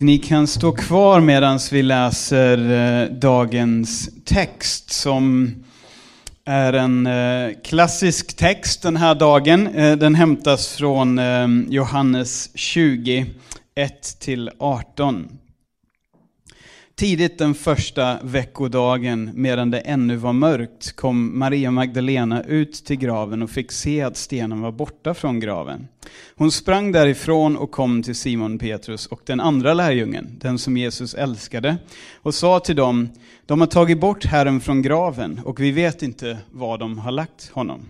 Ni kan stå kvar medan vi läser eh, dagens text som är en eh, klassisk text den här dagen. Eh, den hämtas från Johannes 20, 1-18. Tidigt den första veckodagen, medan det ännu var mörkt, kom Maria Magdalena ut till graven och fick se att stenen var borta från graven. Hon sprang därifrån och kom till Simon Petrus och den andra lärjungen, den som Jesus älskade, och sa till dem, de har tagit bort Herren från graven och vi vet inte var de har lagt honom.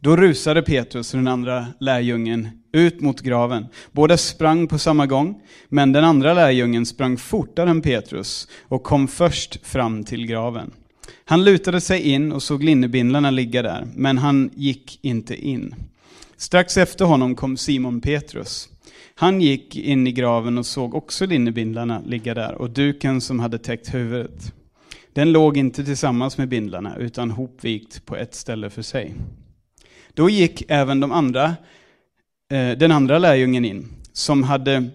Då rusade Petrus och den andra lärjungen ut mot graven. Båda sprang på samma gång, men den andra lärjungen sprang fortare än Petrus och kom först fram till graven. Han lutade sig in och såg linnebindlarna ligga där, men han gick inte in. Strax efter honom kom Simon Petrus. Han gick in i graven och såg också linnebindlarna ligga där och duken som hade täckt huvudet. Den låg inte tillsammans med bindlarna utan hopvikt på ett ställe för sig. Då gick även de andra, Eh, den andra lärjungen in, som hade,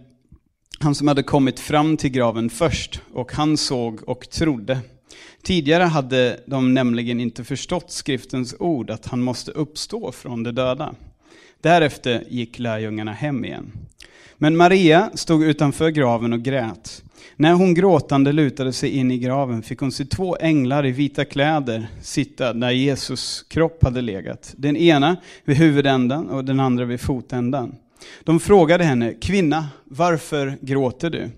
han som hade kommit fram till graven först, och han såg och trodde. Tidigare hade de nämligen inte förstått skriftens ord, att han måste uppstå från de döda. Därefter gick lärjungarna hem igen. Men Maria stod utanför graven och grät. När hon gråtande lutade sig in i graven fick hon se två änglar i vita kläder sitta där Jesus kropp hade legat. Den ena vid huvudändan och den andra vid fotändan. De frågade henne, kvinna, varför gråter du?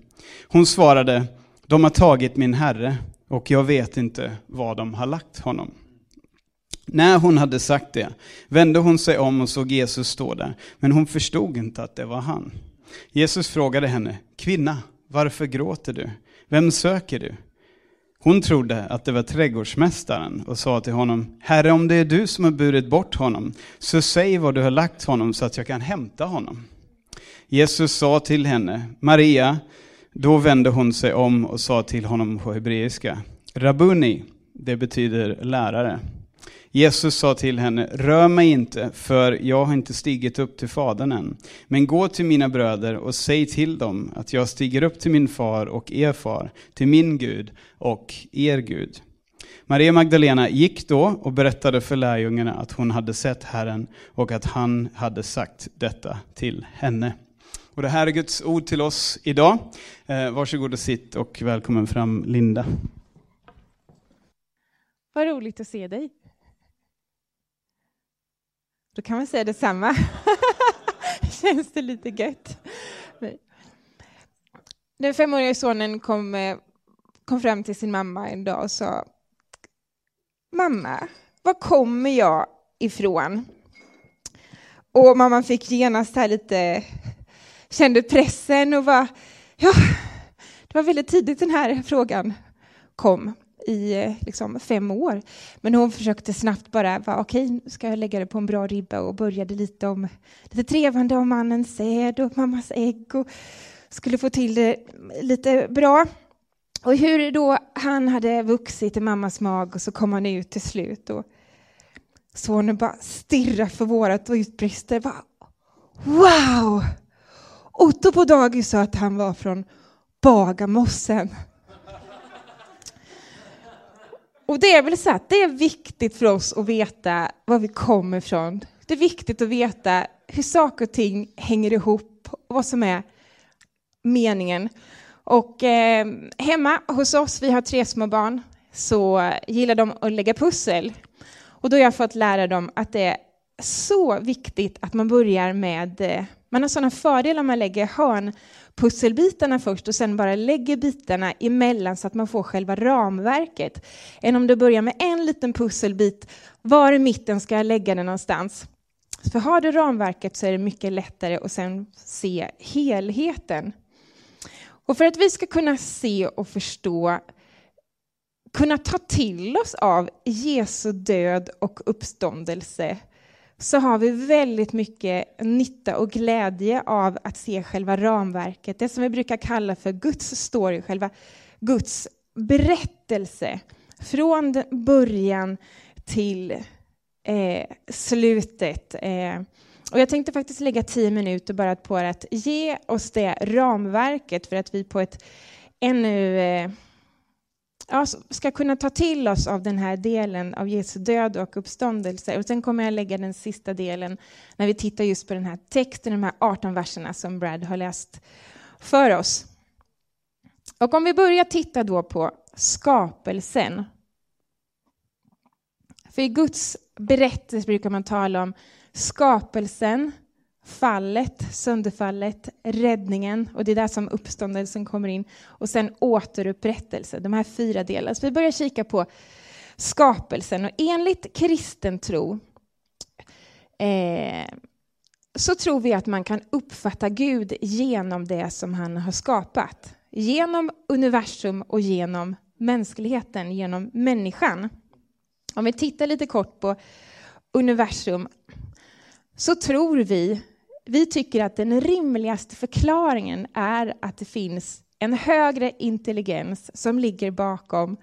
Hon svarade, de har tagit min herre och jag vet inte var de har lagt honom. När hon hade sagt det vände hon sig om och såg Jesus stå där, men hon förstod inte att det var han. Jesus frågade henne, kvinna, varför gråter du? Vem söker du? Hon trodde att det var trädgårdsmästaren och sa till honom, Herre, om det är du som har burit bort honom, så säg var du har lagt honom så att jag kan hämta honom. Jesus sa till henne, Maria, då vände hon sig om och sa till honom på hebreiska, Rabuni, det betyder lärare. Jesus sa till henne, rör mig inte, för jag har inte stigit upp till Fadern än. Men gå till mina bröder och säg till dem att jag stiger upp till min far och er far, till min Gud och er Gud. Maria Magdalena gick då och berättade för lärjungarna att hon hade sett Herren och att han hade sagt detta till henne. Och det här är Guds ord till oss idag. Eh, varsågod och sitt och välkommen fram Linda. Vad roligt att se dig. Då kan man säga detsamma. Känns det lite gött? Den femåriga sonen kom, eh, kom fram till sin mamma en dag och sa Mamma, var kommer jag ifrån? Och mamman fick genast här lite, kände pressen och var, ja, det var väldigt tidigt den här frågan kom i liksom, fem år. Men hon försökte snabbt bara, okej, okay, ska jag lägga det på en bra ribba och började lite om lite trevande om mannens säd och mammas ägg och skulle få till det lite bra. Och hur då han hade vuxit i mammas mag och så kom han ut till slut och sonen bara stirrar förvårat och utbrister bara, Wow! Otto på dagis sa att han var från Bagarmossen. Och det är väl så att det är viktigt för oss att veta var vi kommer ifrån. Det är viktigt att veta hur saker och ting hänger ihop och vad som är meningen. Och eh, hemma hos oss, vi har tre små barn, så gillar de att lägga pussel. Och då har jag fått lära dem att det är så viktigt att man börjar med, eh, man har sådana fördelar om man lägger hörn pusselbitarna först och sen bara lägger bitarna emellan så att man får själva ramverket. Än om du börjar med en liten pusselbit, var i mitten ska jag lägga den någonstans? För har du ramverket så är det mycket lättare att sen se helheten. Och för att vi ska kunna se och förstå, kunna ta till oss av Jesu död och uppståndelse så har vi väldigt mycket nytta och glädje av att se själva ramverket, det som vi brukar kalla för Guds story, själva Guds berättelse. Från början till eh, slutet. Eh, Och jag tänkte faktiskt lägga tio minuter bara på att ge oss det ramverket för att vi på ett ännu eh, ska kunna ta till oss av den här delen av Jesu död och uppståndelse. Och sen kommer jag lägga den sista delen när vi tittar just på den här texten, de här 18 verserna som Brad har läst för oss. Och om vi börjar titta då på skapelsen. För i Guds berättelse brukar man tala om skapelsen, fallet, sönderfallet, räddningen och det är där som uppståndelsen kommer in och sen återupprättelse, de här fyra delarna. Så vi börjar kika på skapelsen och enligt kristen tro eh, så tror vi att man kan uppfatta Gud genom det som han har skapat. Genom universum och genom mänskligheten, genom människan. Om vi tittar lite kort på universum så tror vi, vi tycker att den rimligaste förklaringen är att det finns en högre intelligens som ligger bakom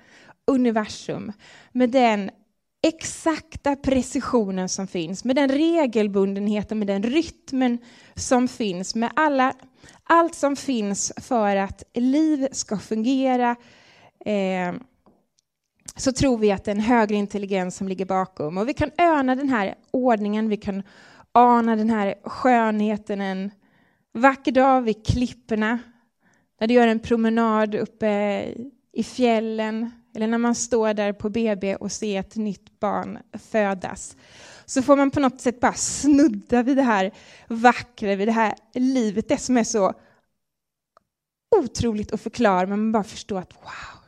universum med den exakta precisionen som finns, med den regelbundenheten, med den rytmen som finns, med alla, allt som finns för att liv ska fungera, eh, så tror vi att det är en högre intelligens som ligger bakom. Och vi kan öna den här ordningen, vi kan ana den här skönheten en vacker dag vid klipporna, när du gör en promenad uppe i fjällen, eller när man står där på BB och ser ett nytt barn födas, så får man på något sätt bara snudda vid det här vackra, vid det här livet, det som är så otroligt att förklara, men man bara förstår att wow,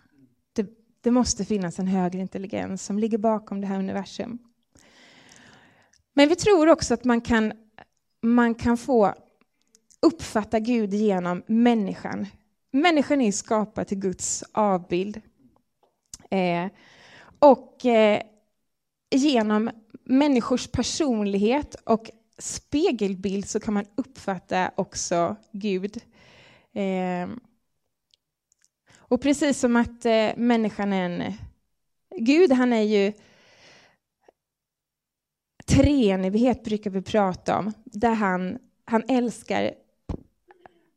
det, det måste finnas en högre intelligens som ligger bakom det här universum. Men vi tror också att man kan, man kan få uppfatta Gud genom människan. Människan är skapad till Guds avbild. Eh, och eh, genom människors personlighet och spegelbild så kan man uppfatta också Gud. Eh, och precis som att eh, människan är en... Gud, han är ju... Treenighet brukar vi prata om, där han, han älskar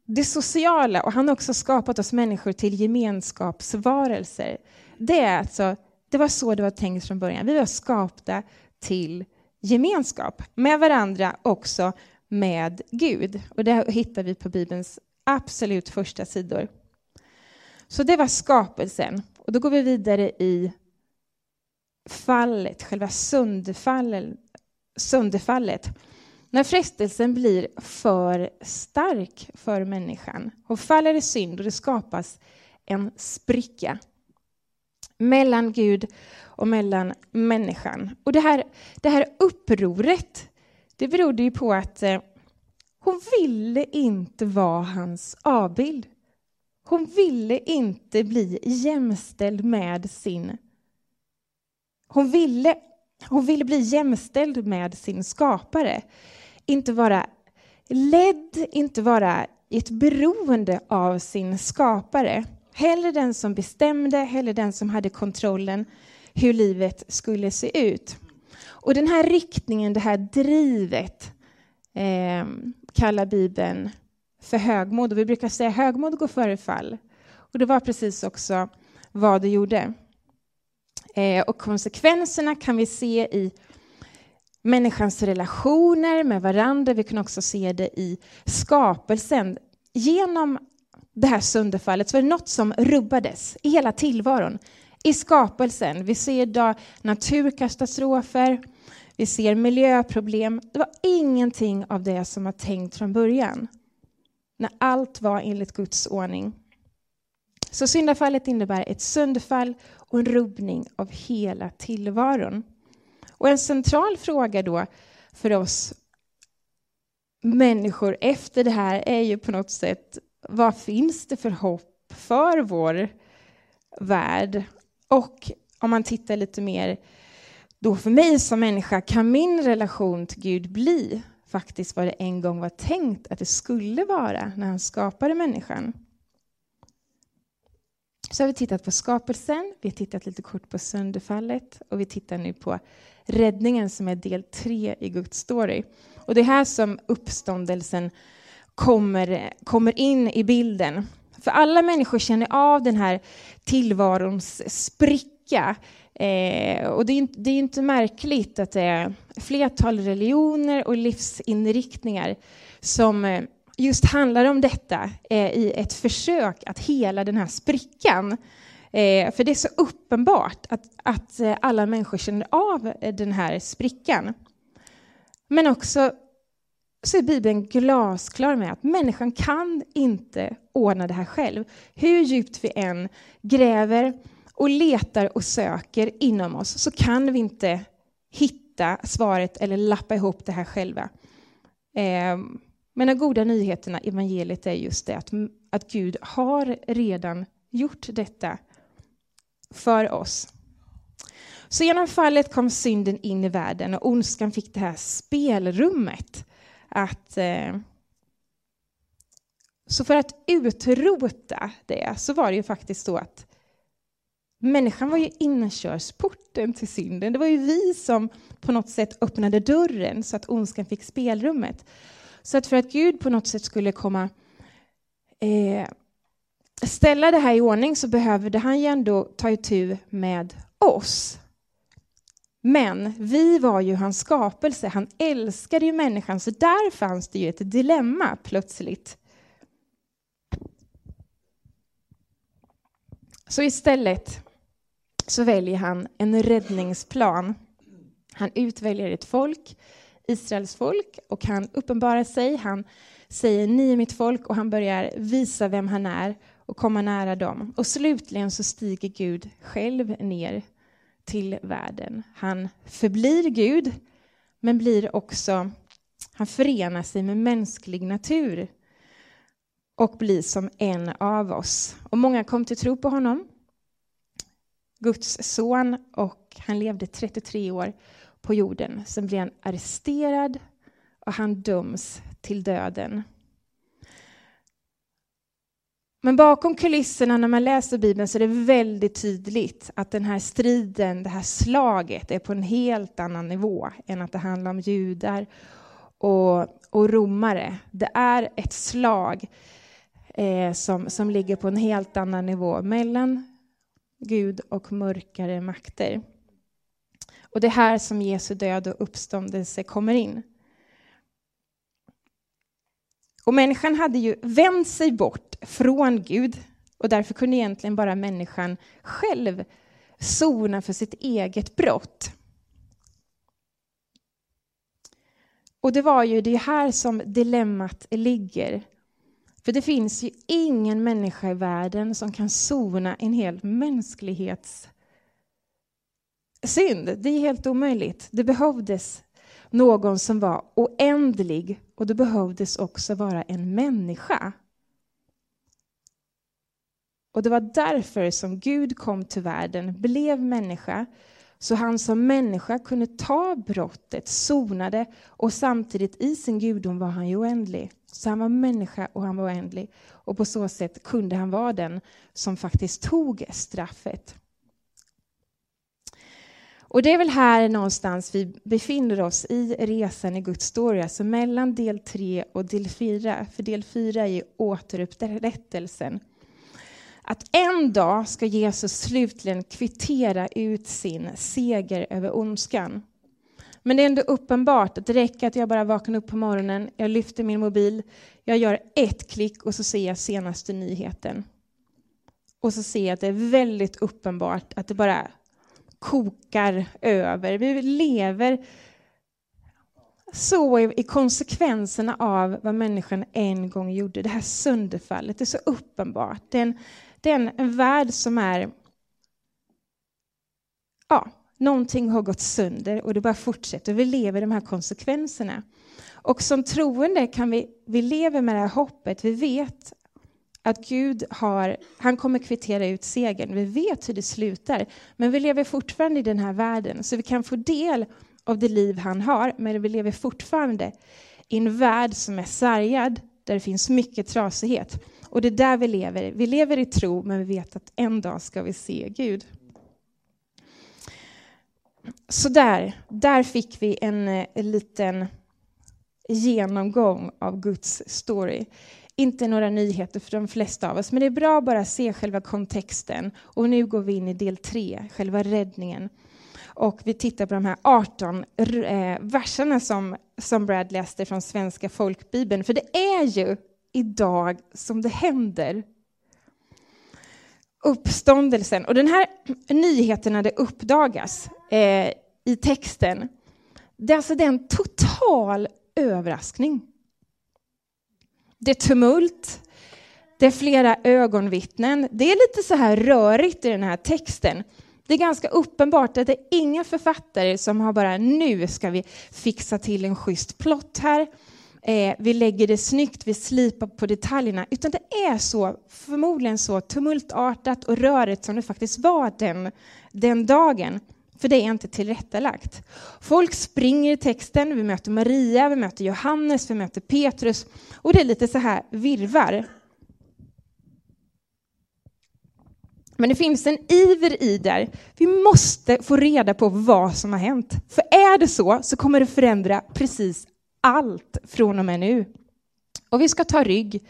det sociala och han har också skapat oss människor till gemenskapsvarelser. Det, är alltså, det var så det var tänkt från början. Vi var skapta till gemenskap med varandra, också med Gud. Och det hittar vi på Bibelns absolut första sidor. Så det var skapelsen. Och då går vi vidare i fallet, själva sönderfallet. När frestelsen blir för stark för människan och faller i synd och det skapas en spricka mellan Gud och mellan människan. Och det här, det här upproret, det berodde ju på att eh, hon ville inte vara hans avbild. Hon ville inte bli jämställd med sin... Hon ville, hon ville bli jämställd med sin skapare. Inte vara ledd, inte vara i ett beroende av sin skapare. Hellre den som bestämde, hellre den som hade kontrollen hur livet skulle se ut. Och den här riktningen, det här drivet, eh, kallar Bibeln för högmod. Och vi brukar säga högmod går före fall. Och det var precis också vad det gjorde. Eh, och konsekvenserna kan vi se i människans relationer med varandra. Vi kan också se det i skapelsen. Genom det här sönderfallet så var det något som rubbades i hela tillvaron. I skapelsen. Vi ser idag naturkatastrofer, vi ser miljöproblem. Det var ingenting av det som var tänkt från början. När allt var enligt Guds ordning. Så syndafallet innebär ett sönderfall och en rubbning av hela tillvaron. Och en central fråga då för oss människor efter det här är ju på något sätt vad finns det för hopp för vår värld? Och om man tittar lite mer då för mig som människa, kan min relation till Gud bli faktiskt vad det en gång var tänkt att det skulle vara när han skapade människan? Så har vi tittat på skapelsen, vi har tittat lite kort på sönderfallet och vi tittar nu på räddningen som är del tre i Guds story. Och det är här som uppståndelsen kommer, kommer in i bilden. För alla människor känner av den här tillvarons spricka. Eh, och det är, det är inte märkligt att det är flertal religioner och livsinriktningar som eh, just handlar om detta eh, i ett försök att hela den här sprickan. Eh, för det är så uppenbart att, att eh, alla människor känner av eh, den här sprickan. Men också så är Bibeln glasklar med att människan kan inte ordna det här själv. Hur djupt vi än gräver och letar och söker inom oss så kan vi inte hitta svaret eller lappa ihop det här själva. Ehm, men de goda nyheterna, evangeliet, är just det att, att Gud har redan gjort detta för oss. Så genom fallet kom synden in i världen och ondskan fick det här spelrummet att eh, så för att utrota det så var det ju faktiskt så att människan var ju inkörsporten till synden. Det var ju vi som på något sätt öppnade dörren så att ondskan fick spelrummet. Så att för att Gud på något sätt skulle komma eh, ställa det här i ordning så behövde han ju ändå ta itu med oss. Men vi var ju hans skapelse, han älskade ju människan, så där fanns det ju ett dilemma plötsligt. Så istället så väljer han en räddningsplan. Han utväljer ett folk Israels folk och han uppenbarar sig. Han säger ni är mitt folk och han börjar visa vem han är och komma nära dem. Och slutligen så stiger Gud själv ner till världen. Han förblir Gud men blir också, han förenar sig med mänsklig natur och blir som en av oss. Och många kom till tro på honom. Guds son och han levde 33 år på jorden. Sen blir han arresterad och han döms till döden. Men bakom kulisserna när man läser Bibeln så är det väldigt tydligt att den här striden, det här slaget är på en helt annan nivå än att det handlar om judar och, och romare. Det är ett slag eh, som, som ligger på en helt annan nivå mellan Gud och mörkare makter. Och det är här som Jesu död och uppståndelse kommer in. Och människan hade ju vänt sig bort från Gud och därför kunde egentligen bara människan själv sona för sitt eget brott. Och det var ju det här som dilemmat ligger. För det finns ju ingen människa i världen som kan sona en hel mänsklighets synd. Det är helt omöjligt. Det behövdes någon som var oändlig och det behövdes också vara en människa. Och det var därför som Gud kom till världen, blev människa, så han som människa kunde ta brottet, sonade och samtidigt i sin gudom var han ju oändlig. Så han var människa och han var oändlig. Och på så sätt kunde han vara den som faktiskt tog straffet. Och det är väl här någonstans vi befinner oss i resan i Guds story, alltså mellan del 3 och del 4. För del 4 är ju återupprättelsen. Att en dag ska Jesus slutligen kvittera ut sin seger över ondskan. Men det är ändå uppenbart att det räcker att jag bara vaknar upp på morgonen, jag lyfter min mobil, jag gör ett klick och så ser jag senaste nyheten. Och så ser jag att det är väldigt uppenbart att det bara kokar över. Vi lever så i konsekvenserna av vad människan en gång gjorde. Det här sönderfallet är så uppenbart. Det är en, det är en, en värld som är... Ja, någonting har gått sönder och det bara fortsätter. Vi lever i de här konsekvenserna. Och som troende kan vi, vi lever med det här hoppet. Vi vet att Gud har, han kommer kvittera ut segern. Vi vet hur det slutar, men vi lever fortfarande i den här världen, så vi kan få del av det liv han har, men vi lever fortfarande i en värld som är sargad, där det finns mycket trasighet. Och det är där vi lever. Vi lever i tro, men vi vet att en dag ska vi se Gud. Så där, där fick vi en, eh, en liten genomgång av Guds story. Inte några nyheter för de flesta av oss, men det är bra att bara se själva kontexten. Och nu går vi in i del tre, själva räddningen. Och vi tittar på de här 18 eh, verserna som, som Brad läste från Svenska folkbibeln. För det är ju idag som det händer. Uppståndelsen. Och den här nyheten när det uppdagas eh, i texten, det är alltså en total överraskning. Det är tumult, det är flera ögonvittnen. Det är lite så här rörigt i den här texten. Det är ganska uppenbart att det är inga författare som har bara nu ska vi fixa till en schysst plott här. Eh, vi lägger det snyggt, vi slipar på detaljerna. Utan det är så, förmodligen så tumultartat och rörigt som det faktiskt var den, den dagen. För det är inte tillrättalagt. Folk springer i texten, vi möter Maria, vi möter Johannes, vi möter Petrus. Och det är lite så här virvar. Men det finns en iver i där. Vi måste få reda på vad som har hänt. För är det så, så kommer det förändra precis allt från och med nu. Och vi ska ta rygg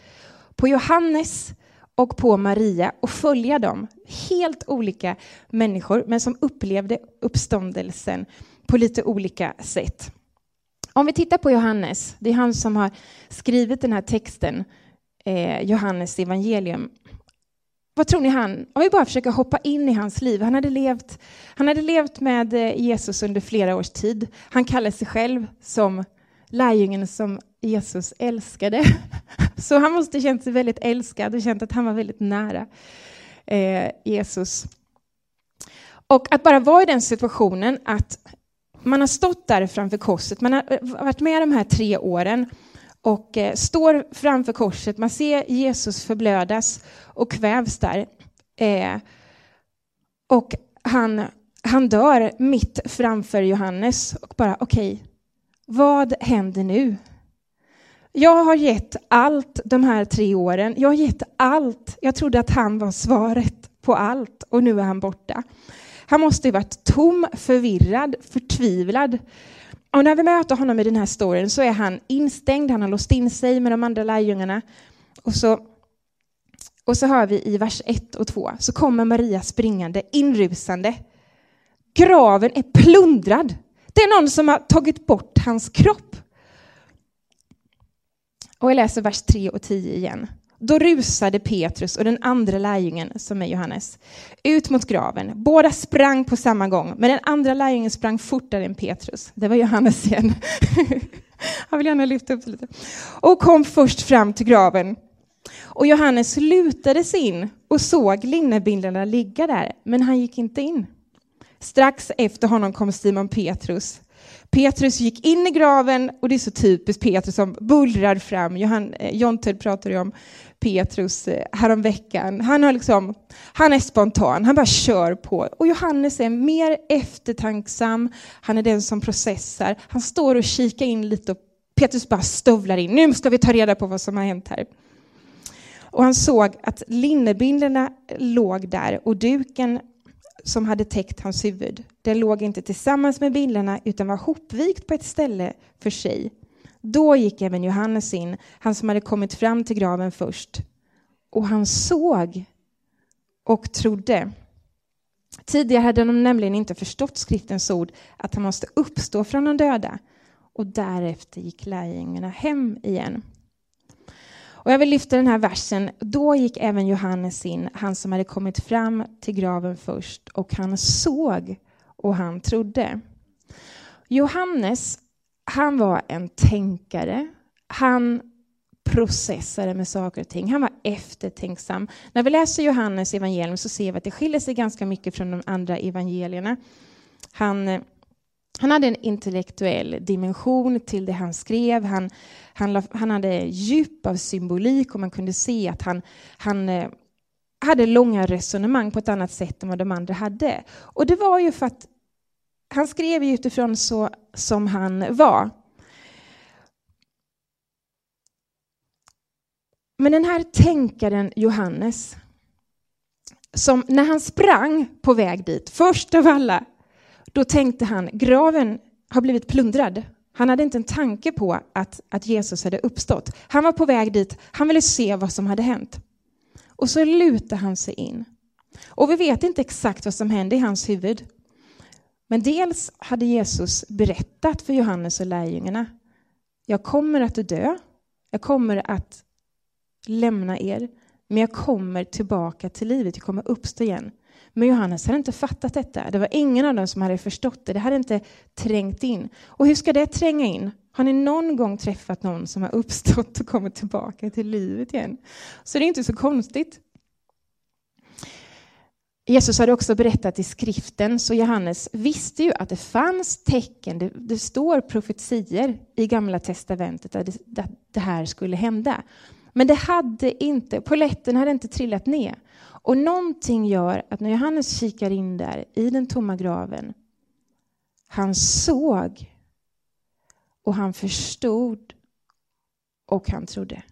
på Johannes och på Maria och följa dem. Helt olika människor, men som upplevde uppståndelsen på lite olika sätt. Om vi tittar på Johannes, det är han som har skrivit den här texten, eh, Johannes evangelium. Vad tror ni han, om vi bara försöker hoppa in i hans liv. Han hade, levt, han hade levt med eh, Jesus under flera års tid. Han kallar sig själv som lärjungen som Jesus älskade. Så han måste ha känt sig väldigt älskad och känt att han var väldigt nära eh, Jesus. Och att bara vara i den situationen att man har stått där framför korset, man har eh, varit med de här tre åren och eh, står framför korset, man ser Jesus förblödas och kvävs där. Eh, och han, han dör mitt framför Johannes och bara okej, okay, vad händer nu? Jag har gett allt de här tre åren. Jag har gett allt. Jag trodde att han var svaret på allt och nu är han borta. Han måste ju varit tom, förvirrad, förtvivlad. Och när vi möter honom i den här storyn så är han instängd, han har låst in sig med de andra lärjungarna. Och så, och så hör vi i vers 1 och 2, så kommer Maria springande, inrusande. Graven är plundrad. Det är någon som har tagit bort hans kropp. Och jag läser vers 3 och 10 igen. Då rusade Petrus och den andra lärjungen, som är Johannes, ut mot graven. Båda sprang på samma gång, men den andra lärjungen sprang fortare än Petrus. Det var Johannes igen. Han vill gärna lyfta upp lite. Och kom först fram till graven. Och Johannes lutade sig in och såg linnebindlarna ligga där, men han gick inte in. Strax efter honom kom Simon Petrus. Petrus gick in i graven och det är så typiskt Petrus som bullrar fram. Johan, eh, Jonted pratade om Petrus eh, häromveckan. Han, har liksom, han är spontan, han bara kör på. Och Johannes är mer eftertanksam, han är den som processar. Han står och kikar in lite och Petrus bara stövlar in. Nu ska vi ta reda på vad som har hänt här. Och han såg att linnebindlarna låg där och duken som hade täckt hans huvud. Den låg inte tillsammans med bilderna utan var hopvikt på ett ställe för sig. Då gick även Johannes in, han som hade kommit fram till graven först. Och han såg och trodde. Tidigare hade de nämligen inte förstått skriftens ord att han måste uppstå från de döda. Och därefter gick lärjungarna hem igen. Och jag vill lyfta den här versen. Då gick även Johannes in, han som hade kommit fram till graven först, och han såg och han trodde. Johannes, han var en tänkare. Han processade med saker och ting. Han var eftertänksam. När vi läser Johannes evangelium så ser vi att det skiljer sig ganska mycket från de andra evangelierna. Han eh, han hade en intellektuell dimension till det han skrev. Han, han, han hade djup av symbolik och man kunde se att han, han eh, hade långa resonemang på ett annat sätt än vad de andra hade. Och det var ju för att han skrev utifrån så som han var. Men den här tänkaren Johannes, som när han sprang på väg dit, först av alla, då tänkte han graven har blivit plundrad. Han hade inte en tanke på att, att Jesus hade uppstått. Han var på väg dit, han ville se vad som hade hänt. Och så lutade han sig in. Och vi vet inte exakt vad som hände i hans huvud. Men dels hade Jesus berättat för Johannes och lärjungarna. Jag kommer att dö. Jag kommer att lämna er. Men jag kommer tillbaka till livet. Jag kommer uppstå igen. Men Johannes hade inte fattat detta. Det var ingen av dem som hade förstått det. Det hade inte trängt in. Och hur ska det tränga in? Har ni någon gång träffat någon som har uppstått och kommit tillbaka till livet igen? Så det är inte så konstigt. Jesus hade också berättat i skriften, så Johannes visste ju att det fanns tecken, det, det står profetier i Gamla testamentet att det, att det här skulle hända. Men det hade inte, poletten hade inte trillat ner. Och någonting gör att när Johannes kikar in där i den tomma graven, han såg och han förstod och han trodde.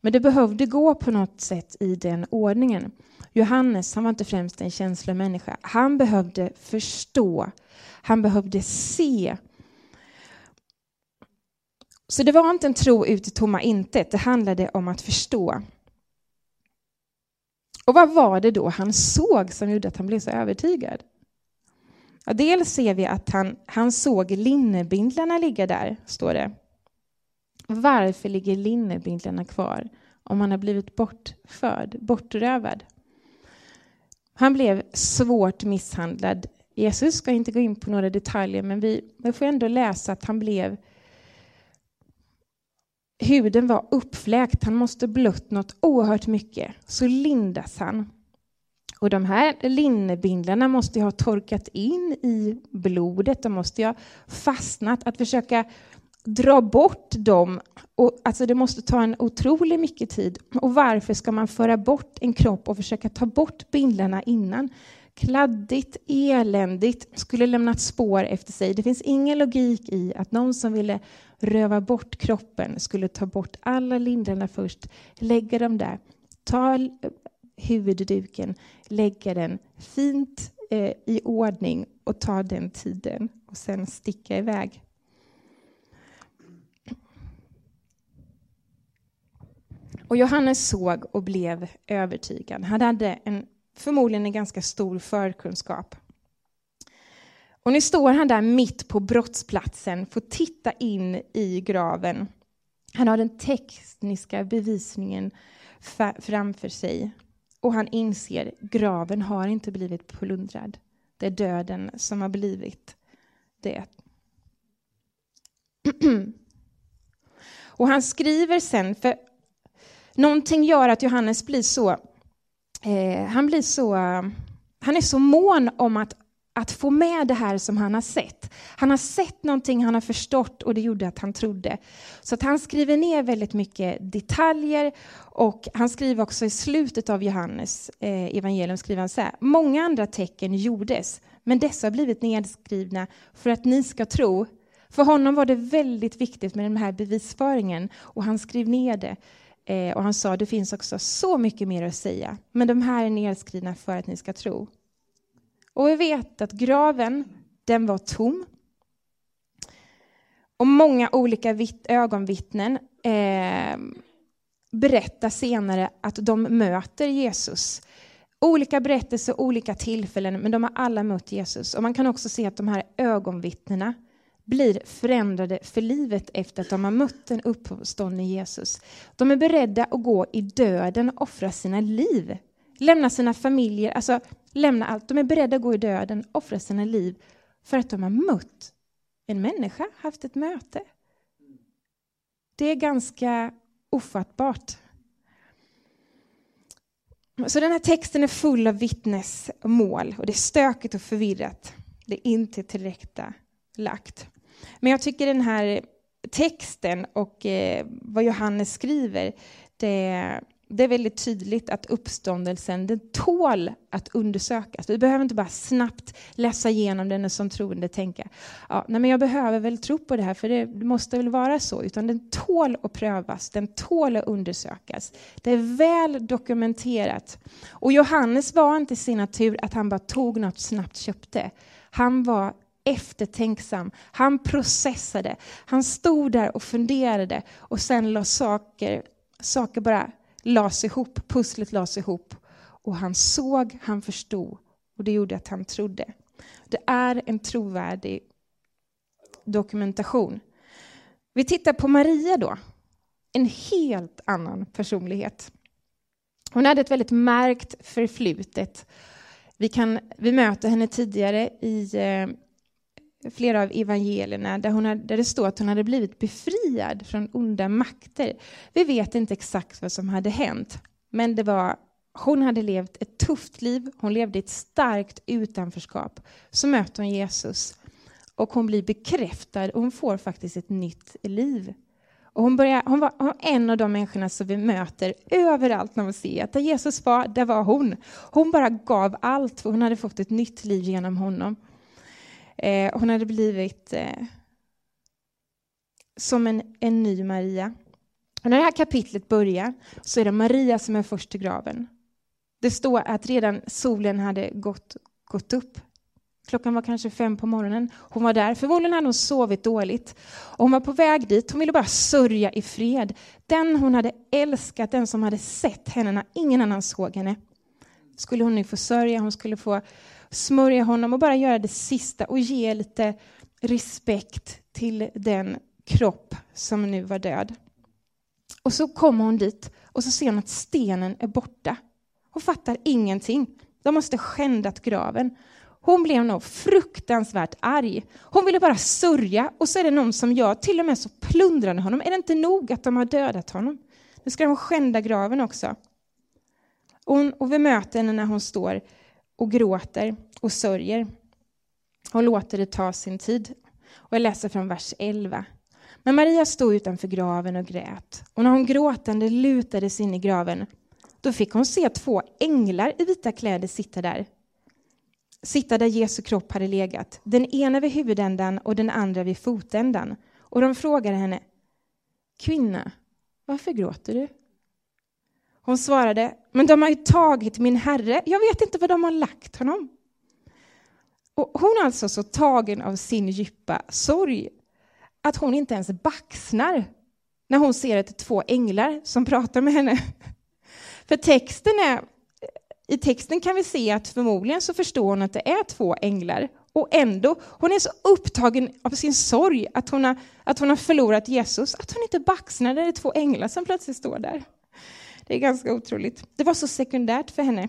Men det behövde gå på något sätt i den ordningen. Johannes han var inte främst en känslomänniska. Han behövde förstå. Han behövde se. Så det var inte en tro ut i tomma intet. Det handlade om att förstå. Och vad var det då han såg som gjorde att han blev så övertygad? Ja, dels ser vi att han, han såg linnebindlarna ligga där, står det. Varför ligger linnebindlarna kvar om han har blivit bortförd, bortrövad? Han blev svårt misshandlad. Jesus ska inte gå in på några detaljer, men vi, vi får ändå läsa att han blev huden var uppfläkt, han måste blött något oerhört mycket. Så lindas han. Och de här linnebindlarna måste ha torkat in i blodet, de måste ha fastnat. Att försöka dra bort dem, och, alltså det måste ta en otroligt mycket tid. Och varför ska man föra bort en kropp och försöka ta bort bindlarna innan? Kladdigt, eländigt, skulle lämnat spår efter sig. Det finns ingen logik i att någon som ville röva bort kroppen skulle ta bort alla lindrarna först, lägga dem där, ta huvudduken, lägga den fint eh, i ordning och ta den tiden och sen sticka iväg. Och Johannes såg och blev övertygad. Han hade en, förmodligen en ganska stor förkunskap. Och nu står han där mitt på brottsplatsen, får titta in i graven. Han har den tekniska bevisningen framför sig. Och han inser graven har inte blivit plundrad. Det är döden som har blivit det. Och han skriver sen, för någonting gör att Johannes blir så, eh, han blir så, han är så mån om att att få med det här som han har sett. Han har sett någonting, han har förstått och det gjorde att han trodde. Så att han skriver ner väldigt mycket detaljer och han skriver också i slutet av Johannes eh, evangelium skriver han så här. Många andra tecken gjordes, men dessa har blivit nedskrivna för att ni ska tro. För honom var det väldigt viktigt med den här bevisföringen och han skrev ner det. Eh, och han sa det finns också så mycket mer att säga, men de här är nedskrivna för att ni ska tro. Och vi vet att graven, den var tom. Och många olika ögonvittnen eh, berättar senare att de möter Jesus. Olika berättelser, olika tillfällen, men de har alla mött Jesus. Och man kan också se att de här ögonvittnena blir förändrade för livet efter att de har mött den uppståndne Jesus. De är beredda att gå i döden och offra sina liv lämna sina familjer, alltså lämna allt. De är beredda att gå i döden, och offra sina liv för att de har mött en människa, haft ett möte. Det är ganska ofattbart. Så den här texten är full av vittnesmål och det är stökigt och förvirrat. Det är inte tillräckligt lagt. Men jag tycker den här texten och eh, vad Johannes skriver, det, det är väldigt tydligt att uppståndelsen den tål att undersökas. Vi behöver inte bara snabbt läsa igenom den och som troende tänka ja, nej men jag behöver väl tro på det här för det måste väl vara så. Utan den tål att prövas, den tål att undersökas. Det är väl dokumenterat. Och Johannes var inte i sin natur att han bara tog något snabbt köpte. Han var eftertänksam. Han processade. Han stod där och funderade och sen la saker, saker bara lades ihop, pusslet lades ihop. Och han såg, han förstod och det gjorde att han trodde. Det är en trovärdig dokumentation. Vi tittar på Maria då. En helt annan personlighet. Hon hade ett väldigt märkt förflutet. Vi, kan, vi möter henne tidigare i eh, flera av evangelierna där, hon hade, där det står att hon hade blivit befriad från onda makter. Vi vet inte exakt vad som hade hänt, men det var, hon hade levt ett tufft liv, hon levde i ett starkt utanförskap. Så möter hon Jesus och hon blir bekräftad och hon får faktiskt ett nytt liv. Och hon, börjar, hon var en av de människorna som vi möter överallt när vi ser att där Jesus var, där var hon. Hon bara gav allt, för hon hade fått ett nytt liv genom honom. Eh, hon hade blivit eh, som en, en ny Maria. Och när det här kapitlet börjar så är det Maria som är först till graven. Det står att redan solen hade gått, gått upp. Klockan var kanske fem på morgonen. Hon var där. Förmodligen hade hon sovit dåligt. Och hon var på väg dit. Hon ville bara sörja i fred. Den hon hade älskat, den som hade sett henne när ingen annan såg henne, skulle hon nu få sörja. Hon skulle få smörja honom och bara göra det sista och ge lite respekt till den kropp som nu var död. Och så kommer hon dit och så ser hon att stenen är borta. Hon fattar ingenting. De måste skändat graven. Hon blev nog fruktansvärt arg. Hon ville bara sörja och så är det någon som gör, till och med så plundrade honom. Är det inte nog att de har dödat honom? Nu ska de skända graven också. Och, hon, och vi möter henne när hon står och gråter och sörjer och låter det ta sin tid. Och jag läser från vers 11. Men Maria stod utanför graven och grät. Och när hon gråtande lutade sig in i graven, då fick hon se två änglar i vita kläder sitta där. Sitta där Jesu kropp hade legat, den ena vid huvudändan och den andra vid fotändan. Och de frågade henne, Kvinna, varför gråter du? Hon svarade, men de har ju tagit min herre. Jag vet inte var de har lagt honom. Och hon är alltså så tagen av sin djupa sorg att hon inte ens baxnar när hon ser att det är två änglar som pratar med henne. För texten är, i texten kan vi se att förmodligen så förstår hon att det är två änglar och ändå, hon är så upptagen av sin sorg att hon har, att hon har förlorat Jesus att hon inte baxnar när det är två änglar som plötsligt står där. Det är ganska otroligt. Det var så sekundärt för henne.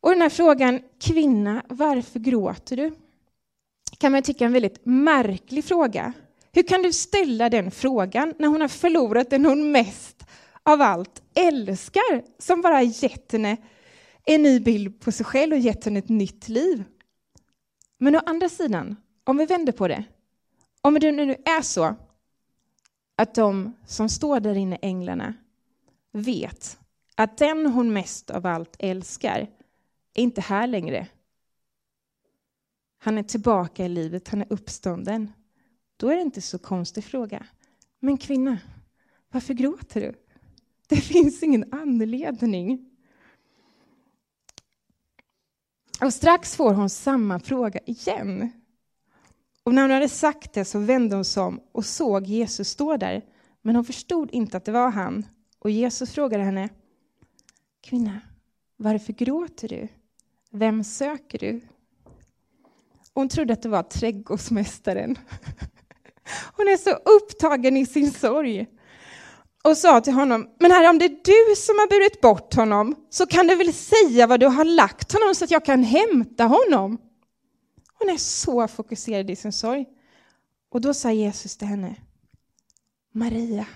Och den här frågan, kvinna, varför gråter du? Kan man tycka är en väldigt märklig fråga. Hur kan du ställa den frågan när hon har förlorat den hon mest av allt älskar, som bara gett henne en ny bild på sig själv och gett henne ett nytt liv? Men å andra sidan, om vi vänder på det, om det nu är så att de som står där inne, änglarna, vet att den hon mest av allt älskar är inte här längre. Han är tillbaka i livet, han är uppstånden. Då är det inte så konstig fråga. Men kvinna, varför gråter du? Det finns ingen anledning. Och strax får hon samma fråga igen. Och när hon hade sagt det så vände hon sig om och såg Jesus stå där. Men hon förstod inte att det var han. Och Jesus frågade henne, kvinna, varför gråter du? Vem söker du? Hon trodde att det var trädgårdsmästaren. Hon är så upptagen i sin sorg och sa till honom, men herre om det är du som har burit bort honom så kan du väl säga var du har lagt honom så att jag kan hämta honom. Hon är så fokuserad i sin sorg. Och då sa Jesus till henne, Maria.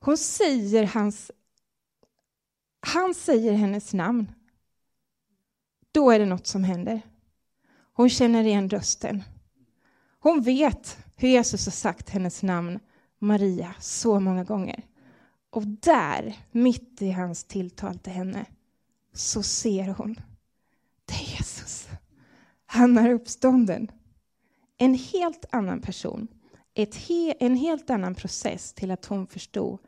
Hon säger hans... Han säger hennes namn. Då är det något som händer. Hon känner igen rösten. Hon vet hur Jesus har sagt hennes namn Maria så många gånger. Och där, mitt i hans tilltal till henne, så ser hon. Det är Jesus. Han är uppstånden. En helt annan person. Ett he, en helt annan process till att hon förstod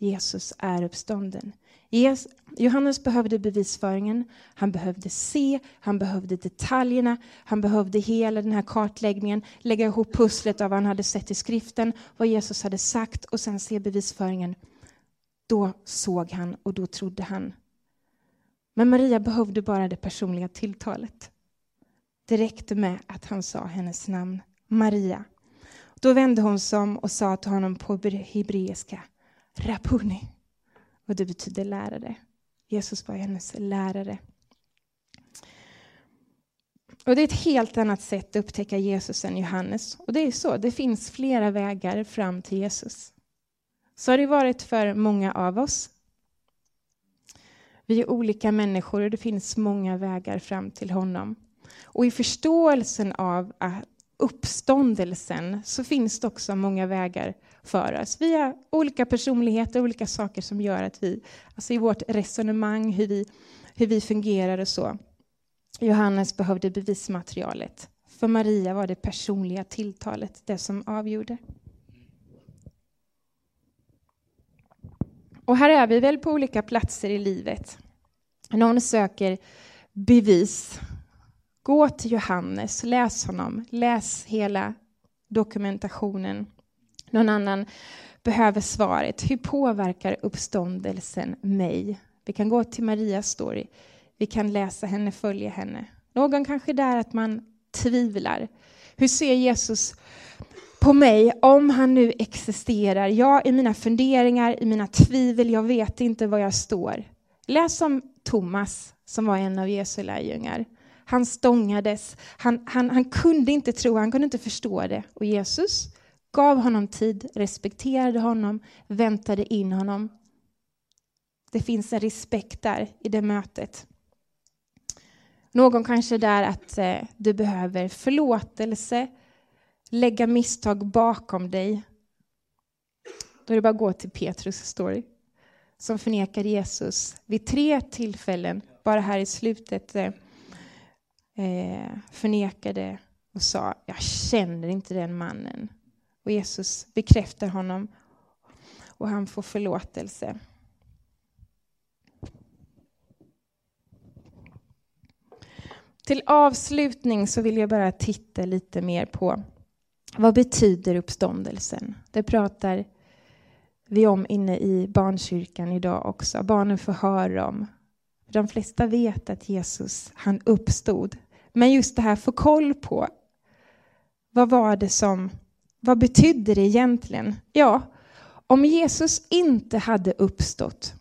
Jesus är uppstånden. Johannes behövde bevisföringen, han behövde se, han behövde detaljerna, han behövde hela den här kartläggningen, lägga ihop pusslet av vad han hade sett i skriften, vad Jesus hade sagt och sen se bevisföringen. Då såg han och då trodde han. Men Maria behövde bara det personliga tilltalet. Det räckte med att han sa hennes namn, Maria. Då vände hon sig om och sa till honom på hebreiska, Rapuni. Och det betyder lärare. Jesus var hennes lärare. Och det är ett helt annat sätt att upptäcka Jesus än Johannes. Och det är så, det finns flera vägar fram till Jesus. Så har det varit för många av oss. Vi är olika människor och det finns många vägar fram till honom. Och i förståelsen av uppståndelsen så finns det också många vägar för oss. Vi har olika personligheter, olika saker som gör att vi, alltså i vårt resonemang, hur vi, hur vi fungerar och så. Johannes behövde bevismaterialet. För Maria var det personliga tilltalet det som avgjorde. Och här är vi väl på olika platser i livet. Någon söker bevis. Gå till Johannes, läs honom, läs hela dokumentationen. Någon annan behöver svaret. Hur påverkar uppståndelsen mig? Vi kan gå till Marias story. Vi kan läsa henne, följa henne. Någon kanske där att man tvivlar. Hur ser Jesus på mig om han nu existerar? Jag i mina funderingar, i mina tvivel, jag vet inte var jag står. Läs om Thomas som var en av Jesu lärjungar. Han stångades, han, han, han kunde inte tro, han kunde inte förstå det. Och Jesus gav honom tid, respekterade honom, väntade in honom. Det finns en respekt där i det mötet. Någon kanske där att eh, du behöver förlåtelse, lägga misstag bakom dig. Då är det bara att gå till Petrus story som förnekar Jesus vid tre tillfällen, bara här i slutet, eh, eh förnekade och sa jag känner inte den mannen. Och Jesus bekräftar honom och han får förlåtelse. Till avslutning så vill jag bara titta lite mer på vad betyder uppståndelsen? Det pratar vi om inne i barnkyrkan idag också. Barnen får höra om. De flesta vet att Jesus, han uppstod. Men just det här, få koll på vad var det som vad betydde det egentligen? Ja, om Jesus inte hade uppstått,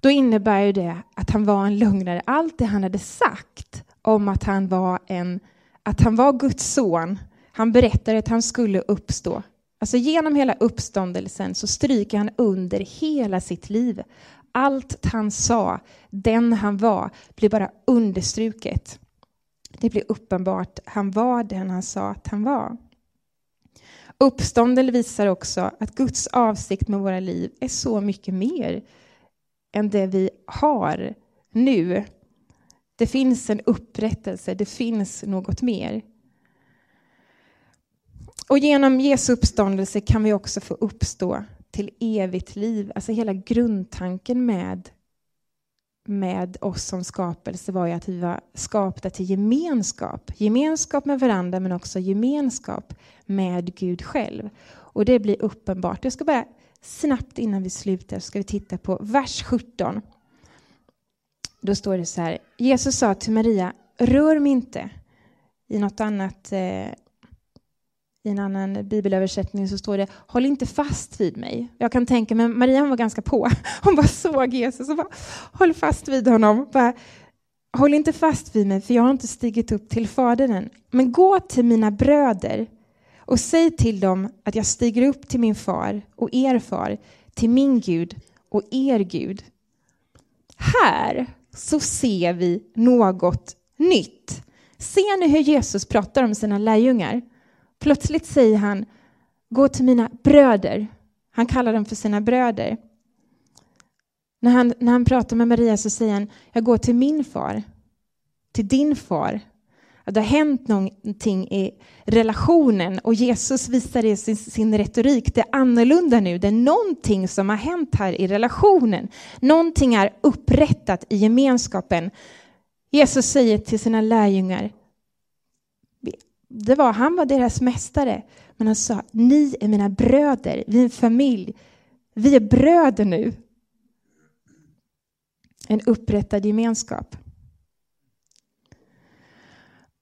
då innebär ju det att han var en lögnare. Allt det han hade sagt om att han var, en, att han var Guds son, han berättade att han skulle uppstå. Alltså genom hela uppståndelsen så stryker han under hela sitt liv. Allt han sa, den han var, blir bara understruket. Det blir uppenbart, han var den han sa att han var. Uppståndel visar också att Guds avsikt med våra liv är så mycket mer än det vi har nu. Det finns en upprättelse, det finns något mer. Och genom Jesu uppståndelse kan vi också få uppstå till evigt liv. Alltså hela grundtanken med med oss som skapelse var ju att vi var skapta till gemenskap. Gemenskap med varandra men också gemenskap med Gud själv. Och det blir uppenbart. Jag ska bara snabbt innan vi slutar ska vi titta på vers 17. Då står det så här. Jesus sa till Maria, rör mig inte. I något annat eh, i en annan bibelöversättning så står det håll inte fast vid mig. Jag kan tänka mig, Maria var ganska på. Hon bara såg Jesus och bara håll fast vid honom. Bara, håll inte fast vid mig för jag har inte stigit upp till Fadern än. Men gå till mina bröder och säg till dem att jag stiger upp till min far och er far, till min Gud och er Gud. Här så ser vi något nytt. Ser ni hur Jesus pratar om sina lärjungar? Plötsligt säger han gå till mina bröder. Han kallar dem för sina bröder. När han, när han pratar med Maria så säger han, jag går till min far, till din far. Att det har hänt någonting i relationen och Jesus visar i sin, sin retorik, det är annorlunda nu. Det är någonting som har hänt här i relationen. Någonting är upprättat i gemenskapen. Jesus säger till sina lärjungar, det var, han var deras mästare, men han sa, ni är mina bröder, vi är en familj, vi är bröder nu. En upprättad gemenskap.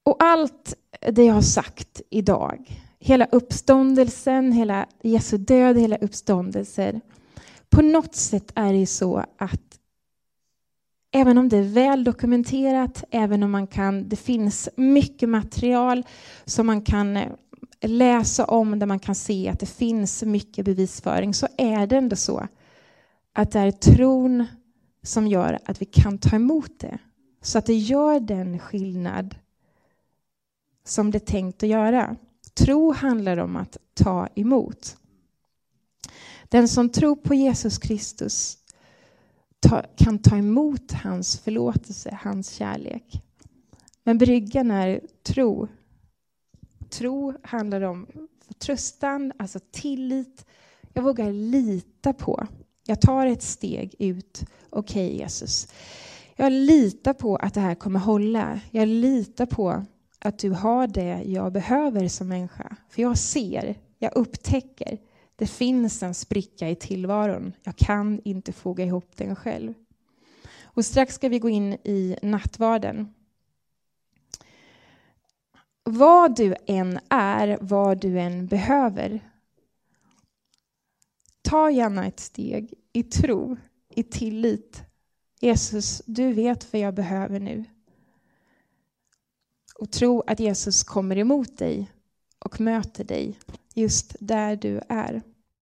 Och allt det jag har sagt idag, hela uppståndelsen, hela Jesu död, hela uppståndelser, På något sätt är det så att även om det är väl dokumenterat, även om man kan, det finns mycket material som man kan eh, läsa om, där man kan se att det finns mycket bevisföring, så är det ändå så att det är tron som gör att vi kan ta emot det. Så att det gör den skillnad som det är tänkt att göra. Tro handlar om att ta emot. Den som tror på Jesus Kristus kan ta emot hans förlåtelse, hans kärlek. Men bryggan är tro. Tro handlar om förtröstan, alltså tillit. Jag vågar lita på. Jag tar ett steg ut. Okej, okay, Jesus. Jag litar på att det här kommer hålla. Jag litar på att du har det jag behöver som människa. För jag ser, jag upptäcker, det finns en spricka i tillvaron. Jag kan inte foga ihop den själv. Och strax ska vi gå in i nattvarden. Vad du än är, vad du än behöver, ta gärna ett steg i tro, i tillit. Jesus, du vet vad jag behöver nu och tro att Jesus kommer emot dig och möter dig just där du är.